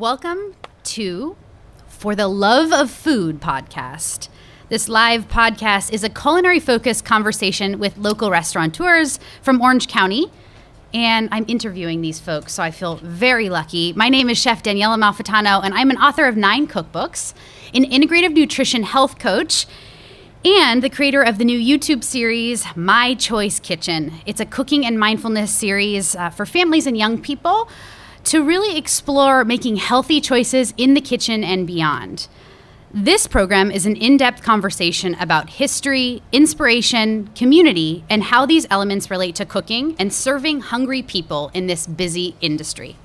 Welcome to For the Love of Food podcast. This live podcast is a culinary focused conversation with local restaurateurs from Orange County. And I'm interviewing these folks, so I feel very lucky. My name is Chef Daniela Malfitano, and I'm an author of nine cookbooks, an integrative nutrition health coach, and the creator of the new YouTube series, My Choice Kitchen. It's a cooking and mindfulness series uh, for families and young people to really explore making healthy choices in the kitchen and beyond. This program is an in depth conversation about history, inspiration, community, and how these elements relate to cooking and serving hungry people in this busy industry.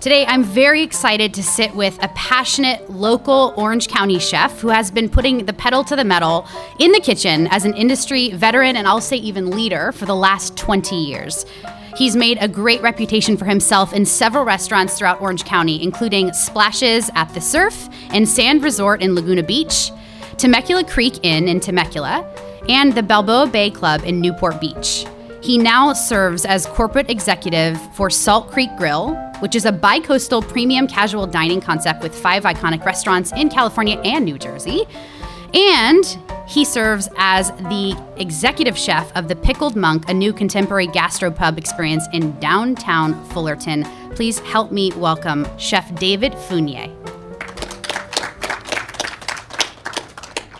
Today, I'm very excited to sit with a passionate local Orange County chef who has been putting the pedal to the metal in the kitchen as an industry veteran and I'll say even leader for the last 20 years. He's made a great reputation for himself in several restaurants throughout Orange County, including Splashes at the Surf and Sand Resort in Laguna Beach, Temecula Creek Inn in Temecula, and the Balboa Bay Club in Newport Beach. He now serves as corporate executive for Salt Creek Grill, which is a bi-coastal premium casual dining concept with five iconic restaurants in California and New Jersey. And he serves as the executive chef of the Pickled Monk, a new contemporary gastropub experience in downtown Fullerton. Please help me welcome Chef David Fournier.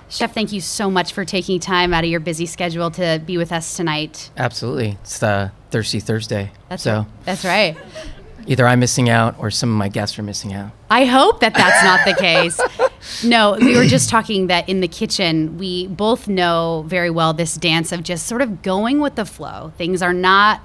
Chef, thank you so much for taking time out of your busy schedule to be with us tonight. Absolutely. It's the Thirsty Thursday. That's so right. That's right. Either I'm missing out or some of my guests are missing out. I hope that that's not the case. No, we were just talking that in the kitchen, we both know very well this dance of just sort of going with the flow. Things are not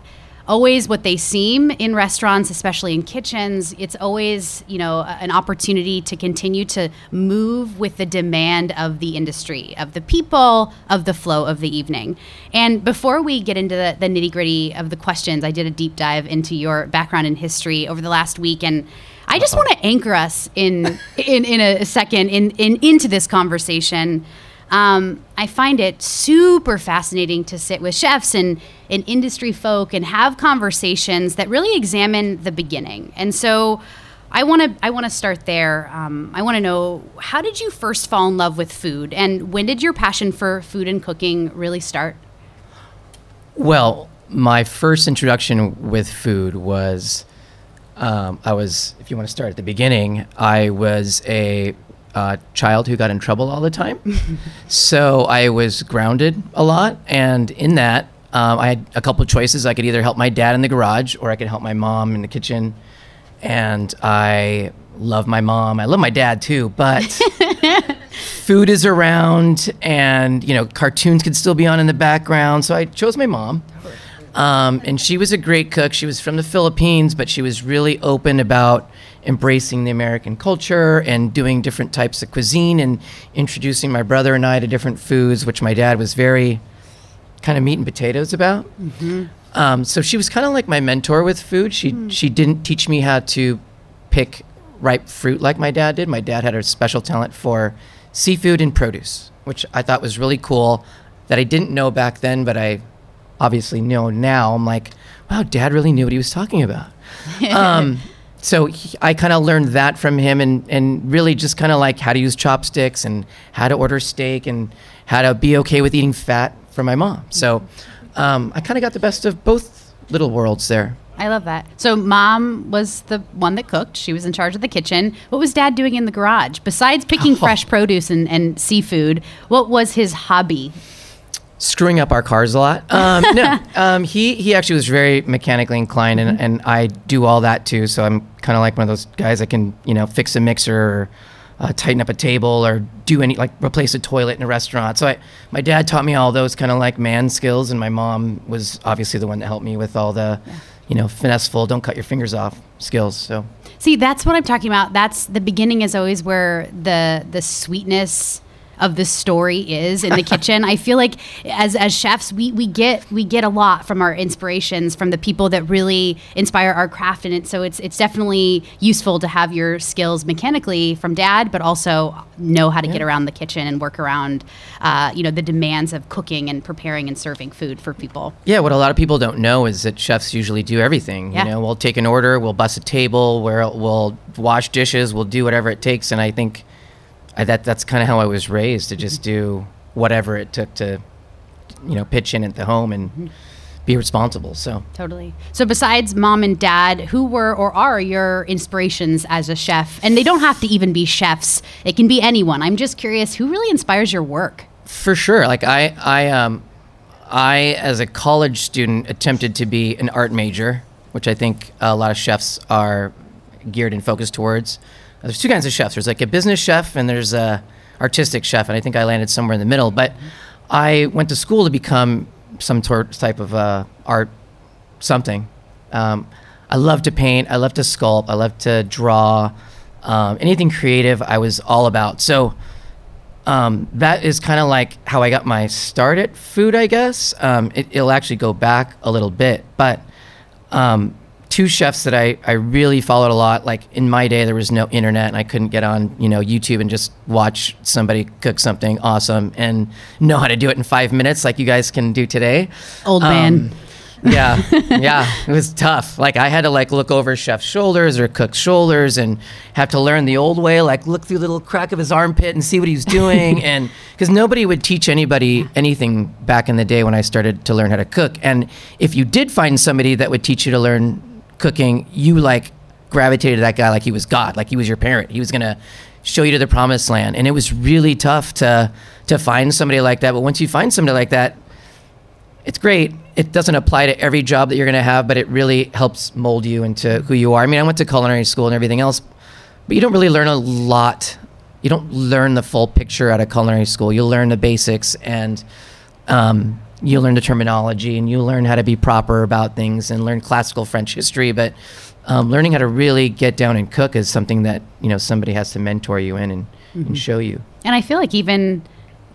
always what they seem in restaurants, especially in kitchens. It's always, you know, an opportunity to continue to move with the demand of the industry, of the people, of the flow of the evening. And before we get into the, the nitty gritty of the questions, I did a deep dive into your background and history over the last week and I just uh-huh. want to anchor us in in, in a second in, in into this conversation. Um, I find it super fascinating to sit with chefs and, and industry folk and have conversations that really examine the beginning. And so, I want to I want to start there. Um, I want to know how did you first fall in love with food, and when did your passion for food and cooking really start? Well, my first introduction with food was um, I was, if you want to start at the beginning, I was a uh, child who got in trouble all the time. so I was grounded a lot. And in that, um, I had a couple of choices. I could either help my dad in the garage or I could help my mom in the kitchen. And I love my mom. I love my dad too, but food is around and, you know, cartoons could still be on in the background. So I chose my mom. Um, and she was a great cook. She was from the Philippines, but she was really open about embracing the American culture and doing different types of cuisine and introducing my brother and I to different foods, which my dad was very kind of meat and potatoes about. Um, so she was kind of like my mentor with food. She she didn't teach me how to pick ripe fruit like my dad did. My dad had a special talent for seafood and produce, which I thought was really cool. That I didn't know back then, but I obviously know now. I'm like, wow, dad really knew what he was talking about. um, so he, I kind of learned that from him and, and really just kind of like how to use chopsticks and how to order steak and how to be okay with eating fat from my mom. So um, I kind of got the best of both little worlds there. I love that. So, mom was the one that cooked. She was in charge of the kitchen. What was dad doing in the garage? Besides picking fresh produce and, and seafood, what was his hobby? Screwing up our cars a lot. Um, no, um, he he actually was very mechanically inclined, and, and I do all that too. So I'm kind of like one of those guys that can you know fix a mixer or uh, tighten up a table or do any like replace a toilet in a restaurant. So I my dad taught me all those kind of like man skills, and my mom was obviously the one that helped me with all the you know finesseful, don't cut your fingers off skills. So See, that's what I'm talking about. That's the beginning is always where the the sweetness of the story is in the kitchen. I feel like as as chefs, we we get we get a lot from our inspirations from the people that really inspire our craft, and it so it's it's definitely useful to have your skills mechanically from dad, but also know how to get around the kitchen and work around, uh, you know, the demands of cooking and preparing and serving food for people. Yeah, what a lot of people don't know is that chefs usually do everything. Yeah. You know, we'll take an order, we'll bus a table, where we'll wash dishes, we'll do whatever it takes, and I think I, that that's kind of how I was raised to just do whatever it took to, you know, pitch in at the home and be responsible. So Totally. So, besides mom and dad, who were or are your inspirations as a chef? And they don't have to even be chefs; it can be anyone. I'm just curious, who really inspires your work? For sure. Like I, I, um, I as a college student attempted to be an art major, which I think a lot of chefs are geared and focused towards. There's two kinds of chefs. There's like a business chef and there's a artistic chef, and I think I landed somewhere in the middle. But I went to school to become some tor- type of uh, art something. Um, I love to paint. I love to sculpt. I love to draw. Um, anything creative, I was all about. So um, that is kind of like how I got my start at food, I guess. Um, it, it'll actually go back a little bit, but um, two chefs that I, I really followed a lot. Like in my day, there was no internet, and I couldn't get on you know YouTube and just watch somebody cook something awesome and know how to do it in five minutes, like you guys can do today. Old man. Um, yeah, yeah, it was tough. Like I had to like look over chef's shoulders or cook's shoulders and have to learn the old way, like look through the little crack of his armpit and see what he was doing, and because nobody would teach anybody anything back in the day when I started to learn how to cook. And if you did find somebody that would teach you to learn cooking, you like gravitated to that guy like he was God, like he was your parent. He was gonna show you to the promised land, and it was really tough to to find somebody like that. But once you find somebody like that, it's great. It doesn't apply to every job that you're to have, but it really helps mold you into who you are. I mean, I went to culinary school and everything else, but you don't really learn a lot. You don't learn the full picture at a culinary school. You'll learn the basics and um, you learn the terminology and you learn how to be proper about things and learn classical French history. But um, learning how to really get down and cook is something that you know somebody has to mentor you in and, and show you. And I feel like even,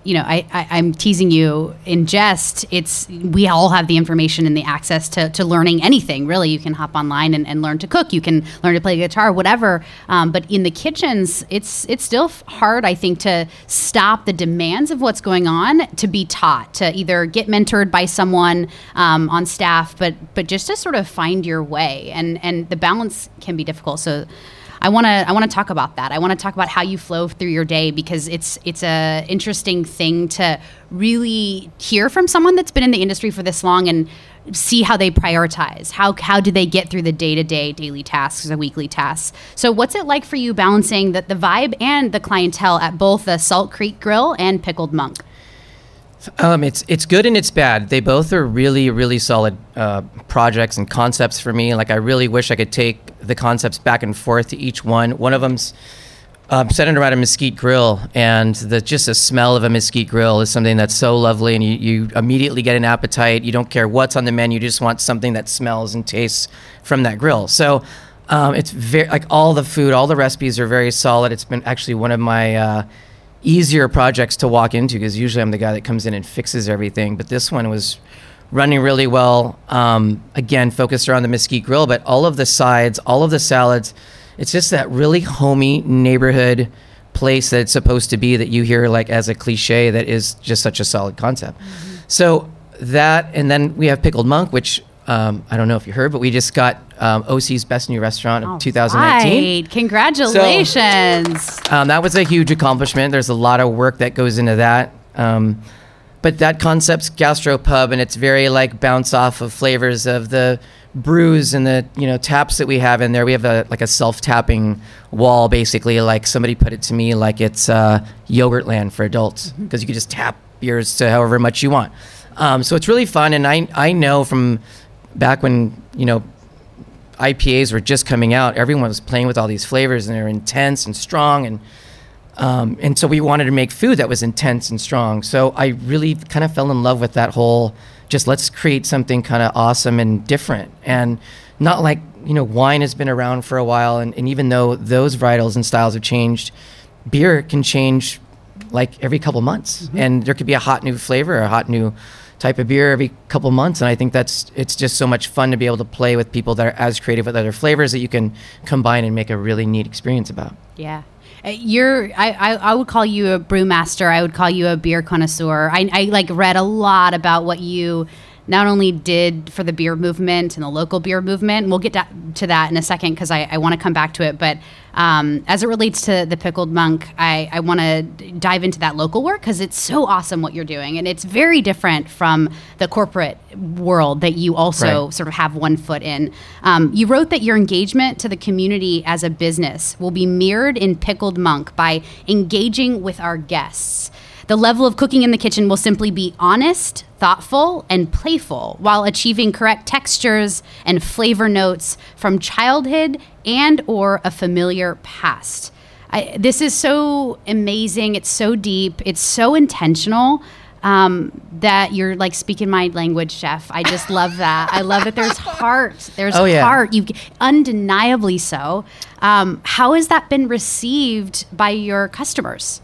you know, I, I, I'm teasing you in jest. It's we all have the information and the access to, to learning anything. Really, you can hop online and, and learn to cook. You can learn to play guitar, whatever. Um, but in the kitchens, it's it's still hard, I think, to stop the demands of what's going on to be taught to either get mentored by someone um, on staff, but but just to sort of find your way. And and the balance can be difficult. So. I want to I want to talk about that. I want to talk about how you flow through your day because it's it's a interesting thing to really hear from someone that's been in the industry for this long and see how they prioritize. How how do they get through the day-to-day daily tasks or weekly tasks? So what's it like for you balancing the, the vibe and the clientele at both the Salt Creek Grill and Pickled Monk? Um, it's it's good and it's bad. They both are really really solid uh, projects and concepts for me. Like I really wish I could take the concepts back and forth to each one. One of them's um, centered around a mesquite grill, and the just the smell of a mesquite grill is something that's so lovely, and you, you immediately get an appetite. You don't care what's on the menu, you just want something that smells and tastes from that grill. So. Um, it's very like all the food, all the recipes are very solid. It's been actually one of my uh, easier projects to walk into because usually I'm the guy that comes in and fixes everything. But this one was running really well. Um, again, focused around the mesquite grill, but all of the sides, all of the salads, it's just that really homey neighborhood place that it's supposed to be that you hear like as a cliche that is just such a solid concept. So that, and then we have Pickled Monk, which um, I don't know if you heard, but we just got um, OC's Best New Restaurant of 2019. Right. Congratulations. Um, that was a huge accomplishment. There's a lot of work that goes into that. Um, but that concept's gastropub, and it's very like bounce off of flavors of the brews and the you know taps that we have in there. We have a like a self tapping wall, basically. Like somebody put it to me like it's uh, yogurt land for adults because you can just tap yours to however much you want. Um, so it's really fun, and I I know from back when you know IPAs were just coming out, everyone was playing with all these flavors and they're intense and strong and um, and so we wanted to make food that was intense and strong. So I really kind of fell in love with that whole just let's create something kind of awesome and different. And not like you know wine has been around for a while and, and even though those varietals and styles have changed, beer can change like every couple months, and there could be a hot new flavor, or a hot new type of beer every couple months. And I think that's it's just so much fun to be able to play with people that are as creative with other flavors that you can combine and make a really neat experience about. Yeah. Uh, You're, I, I, I would call you a brewmaster. I would call you a beer connoisseur. I, I like read a lot about what you not only did for the beer movement and the local beer movement. and We'll get to that in a second because I, I want to come back to it. But um, as it relates to the pickled monk, I, I want to dive into that local work because it's so awesome what you're doing. And it's very different from the corporate world that you also Right. sort of have one foot in. Um, you wrote that your engagement to the community as a business will be mirrored in Pickled Monk by engaging with our guests. The level of cooking in the kitchen will simply be honest, thoughtful, and playful while achieving correct textures and flavor notes from childhood and or a familiar past. I, this is so amazing. It's so deep. It's so intentional um, that you're like speaking my language, chef. I just love that. I love that there's heart. There's Oh, yeah. heart. You undeniably so. Um, how has that been received by your customers?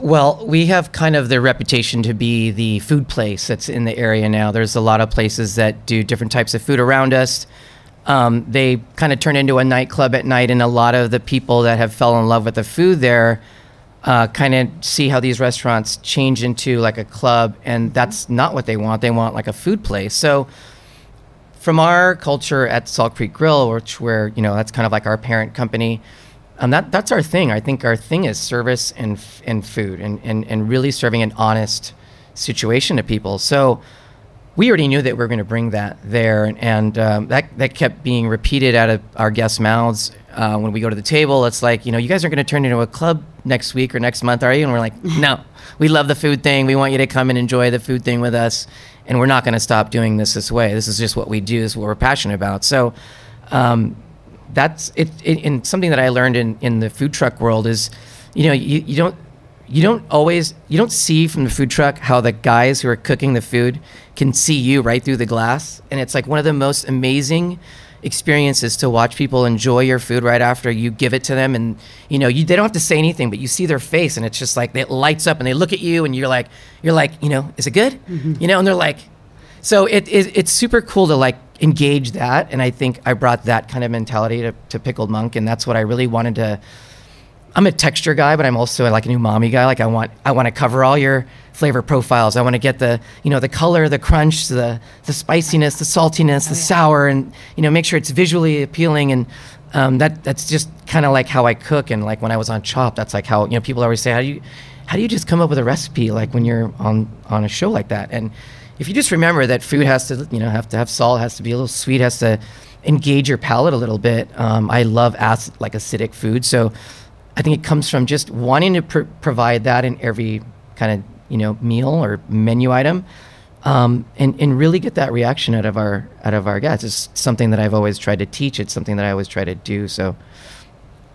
Well, we have kind of the reputation to be the food place that's in the area now. There's a lot of places that do different types of food around us. Um, they kind of turn into a nightclub at night, and a lot of the people that have fell in love with the food there uh, kind of see how these restaurants change into like a club, and that's not what they want. They want like a food place. So, from our culture at Salt Creek Grill, which where you know that's kind of like our parent company, um, that that's our thing. I think our thing is service and and food and, and and really serving an honest situation to people. So we already knew that we were going to bring that there, and, and um, that that kept being repeated out of our guests' mouths uh, when we go to the table. It's like you know, you guys are going to turn into a club next week or next month, are you? And we're like, no, we love the food thing. We want you to come and enjoy the food thing with us, and we're not going to stop doing this this way. This is just what we do. This is what we're passionate about. So. Um, that's it, it and something that I learned in, in the food truck world is, you know, you, you don't you don't always you don't see from the food truck how the guys who are cooking the food can see you right through the glass. And it's like one of the most amazing experiences to watch people enjoy your food right after you give it to them. And you know you they don't have to say anything but you see their face and it's just like it lights up and they look at you and you're like you're like you know is it good? Mm-hmm. You know and they're like so it, it it's super cool to like engage that and i think i brought that kind of mentality to, to pickled monk and that's what i really wanted to i'm a texture guy but i'm also like an umami guy. Like i want i want to cover all your flavor profiles. I want to get the you know the color the crunch the the spiciness the saltiness the sour and you know make sure it's visually appealing and um, that that's just kind of like how i cook and like when i was on chop that's like how you know people always say how do you how do you just come up with a recipe like when you're on on a show like that? And if you just remember that food has to you know have to have salt has to be a little sweet has to engage your palate a little bit. Um, i love acid like acidic food. So i think it comes from just wanting to pr- provide that in every kind of you know meal or menu item um, and, and really get that reaction out of our out of our guests. It's something that i've always tried to teach. It's something that i always try to do. So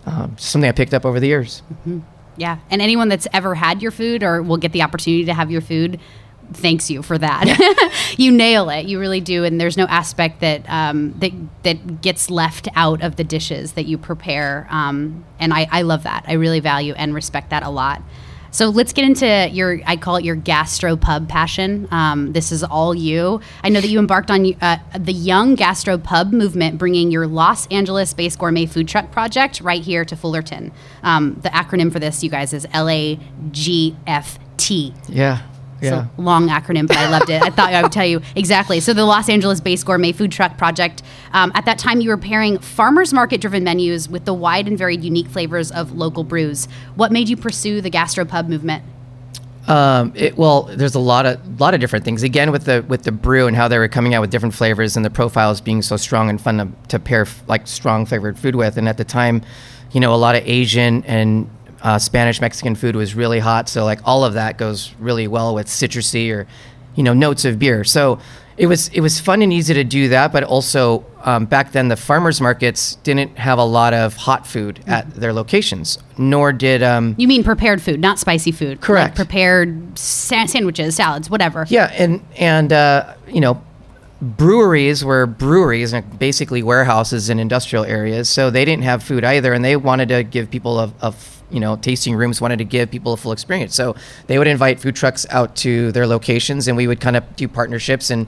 um, something i picked up over the years. Yeah. And anyone that's ever had your food or will get the opportunity to have your food thanks you for that. you nail it. You really do. And there's no aspect that um, that that gets left out of the dishes that you prepare. Um, and I, I love that. I really value and respect that a lot. So let's get into your, I call it your gastro pub passion. Um, this is all you. I know that you embarked on uh, the Young Gastro Pub movement, bringing your Los Angeles based gourmet food truck project right here to Fullerton. Um, the acronym for this, you guys, is LAGFT. yeah yeah It's a long acronym, but I loved it. I thought I would tell you exactly. So, the Los Angeles based gourmet food truck project, um, at that time, you were pairing farmers market driven menus with the wide and varied unique flavors of local brews. What made you pursue the gastropub movement? Um, it, well, there's a lot of lot of different things. Again, with the with the brew and how they were coming out with different flavors and the profiles being so strong and fun to, to pair f- like strong flavored food with. And at the time, you know, a lot of Asian and uh, Spanish Mexican food was really hot. So like all of that goes really well with citrusy or you know notes of beer. So it was it was fun and easy to do that. But also um, back then the farmers markets didn't have a lot of hot food at their locations, nor did um, You mean prepared food, not spicy food. Correct. Like prepared sa- sandwiches, salads, whatever. Yeah, and and uh, you know, breweries were breweries and basically warehouses in industrial areas, so they didn't have food either, and they wanted to give people a, a you know tasting rooms wanted to give people a full experience. So they would invite food trucks out to their locations, and we would kind of do partnerships and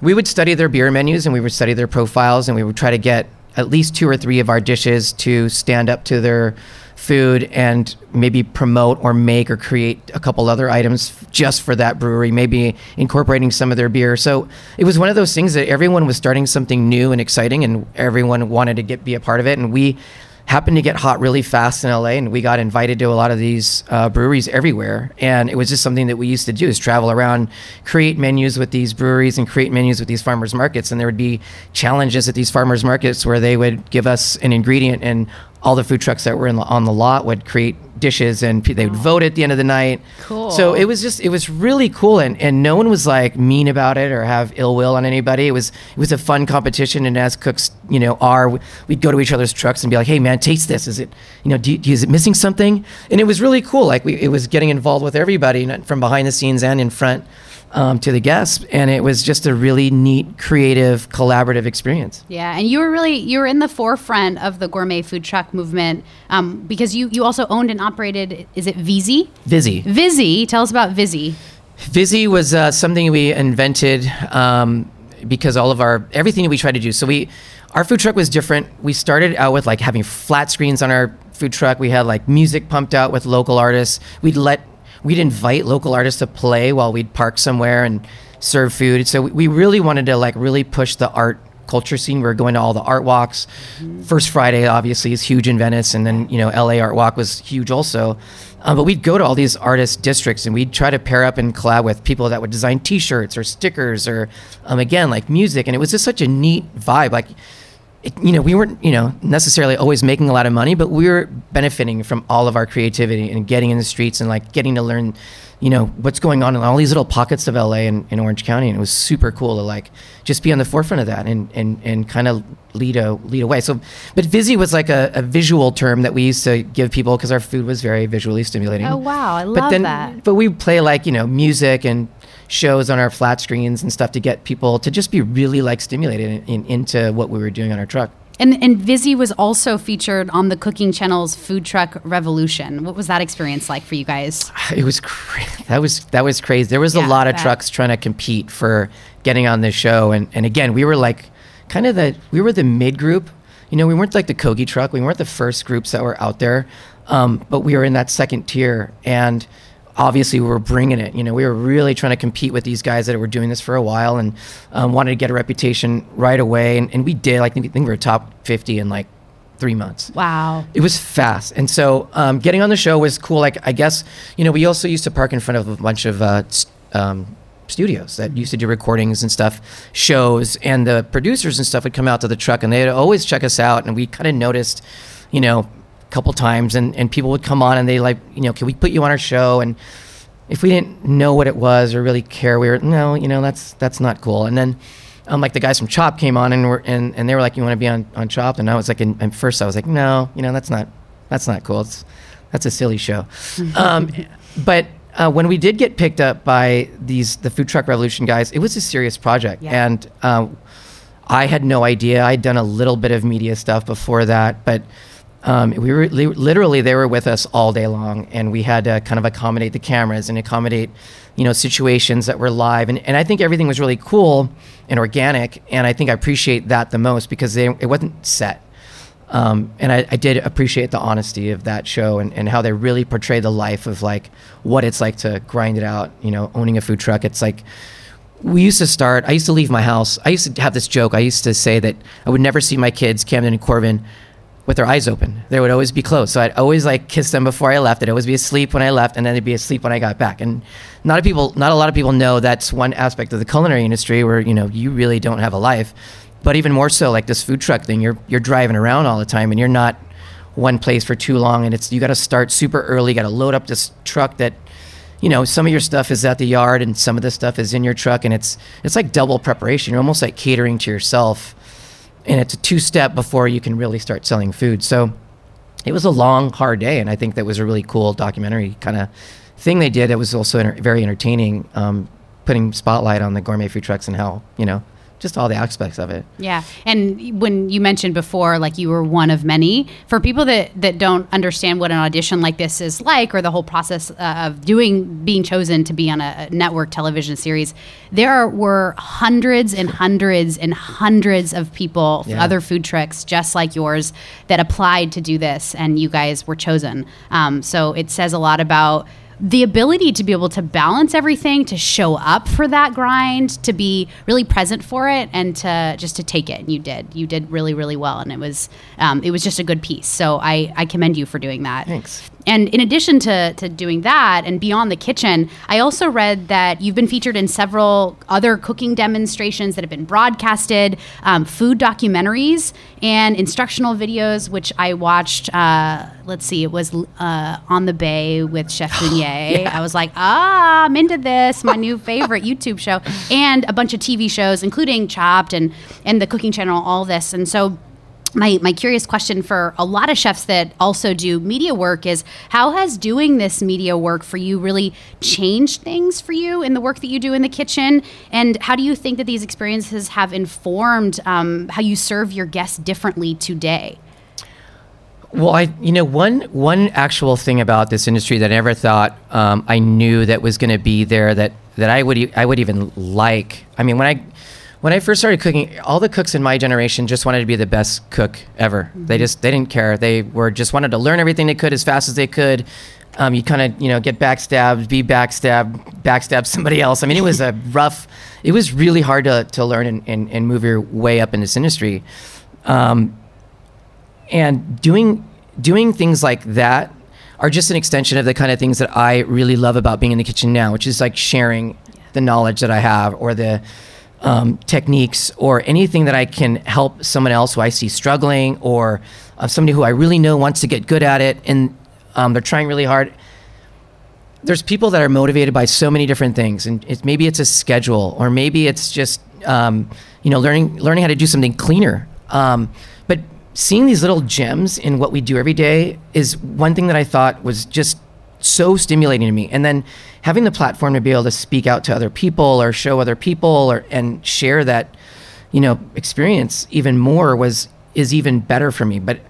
we would study their beer menus and we would study their profiles and we would try to get at least two or three of our dishes to stand up to their food and maybe promote or make or create a couple other items just for that brewery, maybe incorporating some of their beer. So it was one of those things that everyone was starting something new and exciting and everyone wanted to get be a part of it and we happened to get hot really fast in LA, and we got invited to a lot of these uh, breweries everywhere. And it was just something that we used to do: is travel around, create menus with these breweries, and create menus with these farmers markets. And there would be challenges at these farmers markets where they would give us an ingredient, and all the food trucks that were the, on the lot would create dishes and they would oh. vote at the end of the night. Cool. So it was just it was really cool and, and no one was like mean about it or have ill will on anybody. It was it was a fun competition and as cooks, you know, are we'd go to each other's trucks and be like, "Hey man, taste this. Is it, you know, do, do, is it missing something?" And it was really cool. Like we it was getting involved with everybody from behind the scenes and in front um, to the guests, and it was just a really neat, creative, collaborative experience. Yeah, and you were really you were in the forefront of the gourmet food truck movement um, because you you also owned and operated. Is it Vizy? Vizy. Vizy. Tell us about Vizy. Vizy was uh, something we invented um, because all of our everything we tried to do. So we our food truck was different. We started out with like having flat screens on our food truck. We had like music pumped out with local artists. We'd let we'd invite local artists to play while we'd park somewhere and serve food. So we really wanted to like really push the art culture scene. We were going to all the art walks. First Friday, obviously, is huge in Venice, and then you know LA Art Walk was huge also. Um, but we'd go to all these artist districts and we'd try to pair up and collab with people that would design T-shirts or stickers or, um, again, like music. And it was just such a neat vibe. Like it, you know, we weren't, you know, necessarily always making a lot of money, but we were benefiting from all of our creativity and getting in the streets and like getting to learn, you know, what's going on in all these little pockets of LA and in Orange County. And it was super cool to like just be on the forefront of that and, and, and kind of lead a lead away. So, but Vizzy was like a, a visual term that we used to give people because our food was very visually stimulating. Oh wow, I love but then, that. But we play like you know music and shows on our flat screens and stuff to get people to just be really like stimulated in, in, into what we were doing on our truck. And and Vizzy was also featured on the Cooking Channel's Food Truck Revolution. What was that experience like for you guys? It was cra- that was that was crazy. There was yeah, a lot of trucks trying to compete for getting on this show, and and again we were like kind of the we were the mid group. You know, we weren't like the Kogi truck. We weren't the first groups that were out there, um, but we were in that second tier and obviously we were bringing it. You know, we were really trying to compete with these guys that were doing this for a while and um, wanted to get a reputation right away. And, and we did. I think, I think we were top 50 in like three months. Wow. It was fast. And so um, getting on the show was cool. Like, I guess, you know, we also used to park in front of a bunch of uh, um, studios that used to do recordings and stuff, shows, and the producers and stuff would come out to the truck and they'd always check us out. And we kind of noticed, you know, couple times and, and people would come on and they like you know can we put you on our show? And if we didn't know what it was or really care we were no you know that's that's not cool. And then um, like the guys from Chopped came on and were and, and they were like you want to be on on Chopped and I was like in, and first I was like no you know that's not that's not cool. It's that's a silly show. Um, but uh, when we did get picked up by these the food truck revolution guys it was a serious project. Yeah. and uh, I had no idea. I'd done a little bit of media stuff before that but um, we were li- literally they were with us all day long, and we had to kind of accommodate the cameras and accommodate, you know, situations that were live. And, and I think everything was really cool and organic, and I think I appreciate that the most because they, it wasn't set. Um, and I, I, did appreciate the honesty of that show and, and how they really portray the life of like what it's like to grind it out. You know, owning a food truck. It's like we used to start. I used to leave my house. I used to have this joke. I used to say that I would never see my kids, Camden and Corbin, with their eyes open. They would always be closed. So I'd always like kiss them before I left. I'd always be asleep when I left, and then they'd be asleep when I got back. And not a people, not a lot of people know that's one aspect of the culinary industry where you know you really don't have a life. But even more so, like this food truck thing, you're you're driving around all the time, and you're not one place for too long. And it's you got to start super early. You got to load up this truck that. You know, some of your stuff is at the yard, and some of the stuff is in your truck, and it's it's like double preparation. You're almost like catering to yourself and it's a two step before you can really start selling food. So it was a long, hard day, and I think that was a really cool documentary kind of thing they did. It was also enter- very entertaining, um, putting spotlight on the gourmet food trucks and how you know just all the aspects of it. Yeah. And when you mentioned before, like you were one of many, for people that, that don't understand what an audition like this is like or the whole process uh, of doing, being chosen to be on a network television series, there were hundreds and hundreds and hundreds of people, Yeah. other food trucks just like yours, that applied to do this and you guys were chosen. Um, so it says a lot about the ability to be able to balance everything to show up for that grind to be really present for it and to just to take it. And you did. You did really really well. And it was um, it was just a good piece. So i i commend you for doing that. Thanks. And in addition to, to doing that and beyond the kitchen, I also read that you've been featured in several other cooking demonstrations that have been broadcasted, um, food documentaries, and instructional videos, which I watched. Uh, let's see, it was uh, On the Bay with Chef Beignet. I was like, ah, I'm into this, my new favorite YouTube show, and a bunch of TV shows, including Chopped and, and the Cooking Channel, all this. And so, my, my curious question for a lot of chefs that also do media work is how has doing this media work for you really changed things for you in the work that you do in the kitchen and how do you think that these experiences have informed um, how you serve your guests differently today Well, I you know one one actual thing about this industry that I never thought um, I knew that was going to be there that that I would I would even like. I mean, when I when I first started cooking, all the cooks in my generation just wanted to be the best cook ever. They just they didn't care. They were just wanted to learn everything they could as fast as they could. Um, you kind of you know get backstabbed, be backstabbed, backstab somebody else. I mean, it was a rough. It was really hard to to learn and, and, and move your way up in this industry. Um, and doing doing things like that are just an extension of the kind of things that I really love about being in the kitchen now, which is like sharing the knowledge that I have or the um, techniques or anything that I can help someone else who I see struggling or uh, somebody who I really know wants to get good at it and um, they're trying really hard. There's people that are motivated by so many different things, and it, maybe it's a schedule, or maybe it's just um, you know learning learning how to do something cleaner. Um, but seeing these little gems in what we do every day is one thing that I thought was just so stimulating to me. And then having the platform to be able to speak out to other people or show other people or and share that, you know, experience even more was is even better for me. But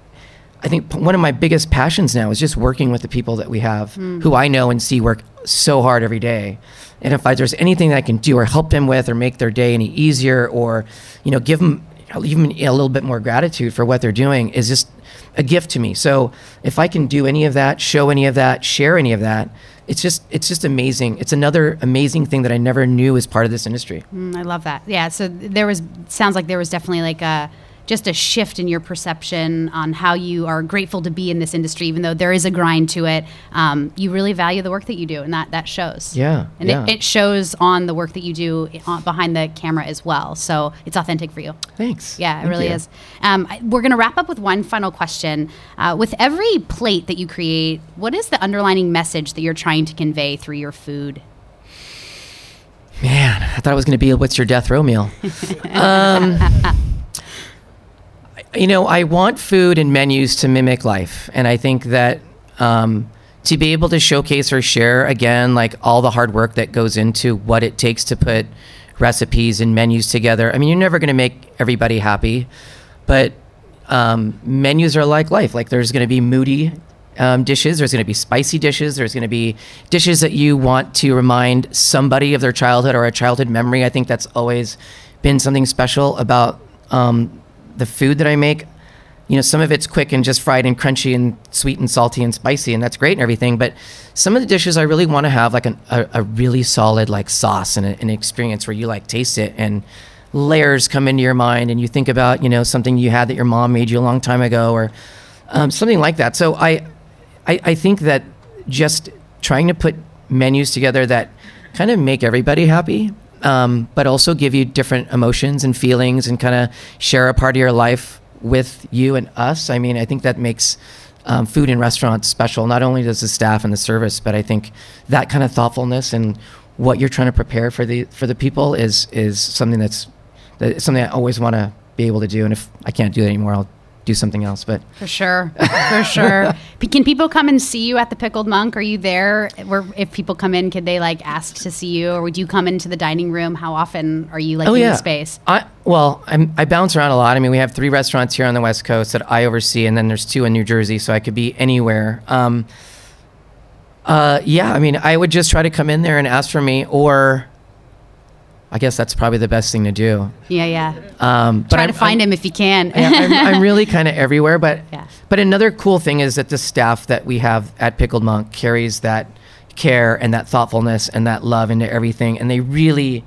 I think one of my biggest passions now is just working with the people that we have hmm. who I know and see work so hard every day. And if I, there's anything that I can do or help them with or make their day any easier or, you know, give them even a little bit more gratitude for what they're doing is just a gift to me. So if I can do any of that, show any of that, share any of that, it's just it's just amazing. It's another amazing thing that I never knew was part of this industry. Mm, I love that. Yeah. So there was sounds like there was definitely like a just a shift in your perception on how you are grateful to be in this industry, even though there is a grind to it. Um, you really value the work that you do, and that that shows. Yeah, And yeah. It, it shows on the work that you do behind the camera as well. So it's authentic for you. Thanks. Yeah, it Thank really you. is. Um, I- we're going to wrap up with one final question. Uh, with every plate that you create, what is the underlining message that you're trying to convey through your food? Man, I thought it was going to be what's your death row meal. um, you know, I want food and menus to mimic life, and I think that um, to be able to showcase or share again, like all the hard work that goes into what it takes to put recipes and menus together. I mean, you're never going to make everybody happy, but um, menus are like life. Like there's going to be moody um, dishes, there's going to be spicy dishes, there's going to be dishes that you want to remind somebody of their childhood or a childhood memory. I think that's always been something special about um, the food that I make. You know, some of it's quick and just fried and crunchy and sweet and salty and spicy, and that's great and everything. But some of the dishes I really want to have like an, a, a really solid like sauce and a, an experience where you like taste it and layers come into your mind and you think about you know something you had that your mom made you a long time ago or um, something like that. So I, I I think that just trying to put menus together that kind of make everybody happy, um, but also give you different emotions and feelings and kind of share a part of your life with you and us. I mean, I think that makes um, food and restaurants special. Not only does the staff and the service, but I think that kind of thoughtfulness and what you're trying to prepare for the for the people is is something that's that something I always want to be able to do. And if I can't do that anymore, I'll do something else. But For sure, for sure. Can people come and see you at the Pickled Monk? Are you there? Where if people come in, could they like ask to see you, or would you come into the dining room? How often are you like in the space? I Well, I'm, I bounce around a lot. I mean, we have three restaurants here on the West Coast that I oversee, and then there's two in New Jersey, so I could be anywhere. Um, uh, yeah, I mean, I would just try to come in there and ask for me, or I guess that's probably the best thing to do. Yeah, yeah. Um, but Try I'm, to find I'm, him if you can. yeah, I'm, I'm really kind of everywhere. But Yeah. but another cool thing is that the staff that we have at Pickled Monk carries that care and that thoughtfulness and that love into everything, and they really.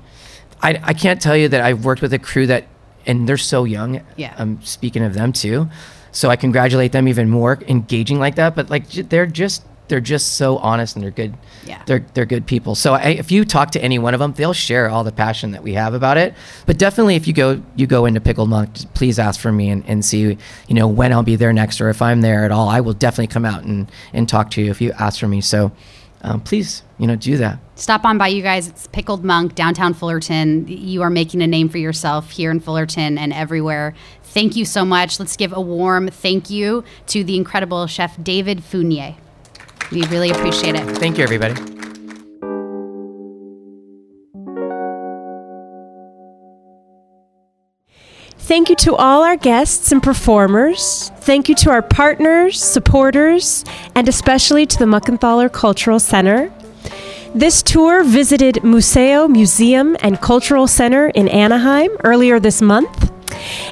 I, I can't tell you that I've worked with a crew that, and they're so young. Yeah. I'm speaking of them too, so I congratulate them even more engaging like that. But like they're just they're just so honest and they're good. Yeah. They're they're good people. So I, if you talk to any one of them, they'll share all the passion that we have about it. But definitely, if you go you go into Pickled Monk, please ask for me and, and see you know when I'll be there next, or if I'm there at all, I will definitely come out and and talk to you if you ask for me. So um, please, you know, do that. Stop on by, you guys. It's Pickled Monk, downtown Fullerton. You are making a name for yourself here in Fullerton and everywhere. Thank you so much. Let's give a warm thank you to the incredible chef David Fournier. We really appreciate it. Thank you, everybody. Thank you to all our guests and performers. Thank you to our partners, supporters, and especially to the Muckenthaler Cultural Center. This tour visited Muzeo, Museum, and Cultural Center in Anaheim earlier this month.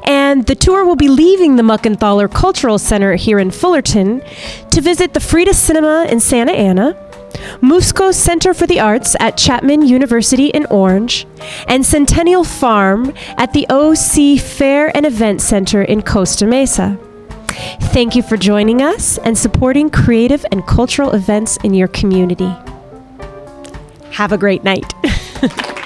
And the tour will be leaving the Muckenthaler Cultural Center here in Fullerton to visit the Frida Cinema in Santa Ana, Musco Center for the Arts at Chapman University in Orange, and Centennial Farm at the OC Fair and Event Center in Costa Mesa. Thank you for joining us and supporting creative and cultural events in your community. Have a great night.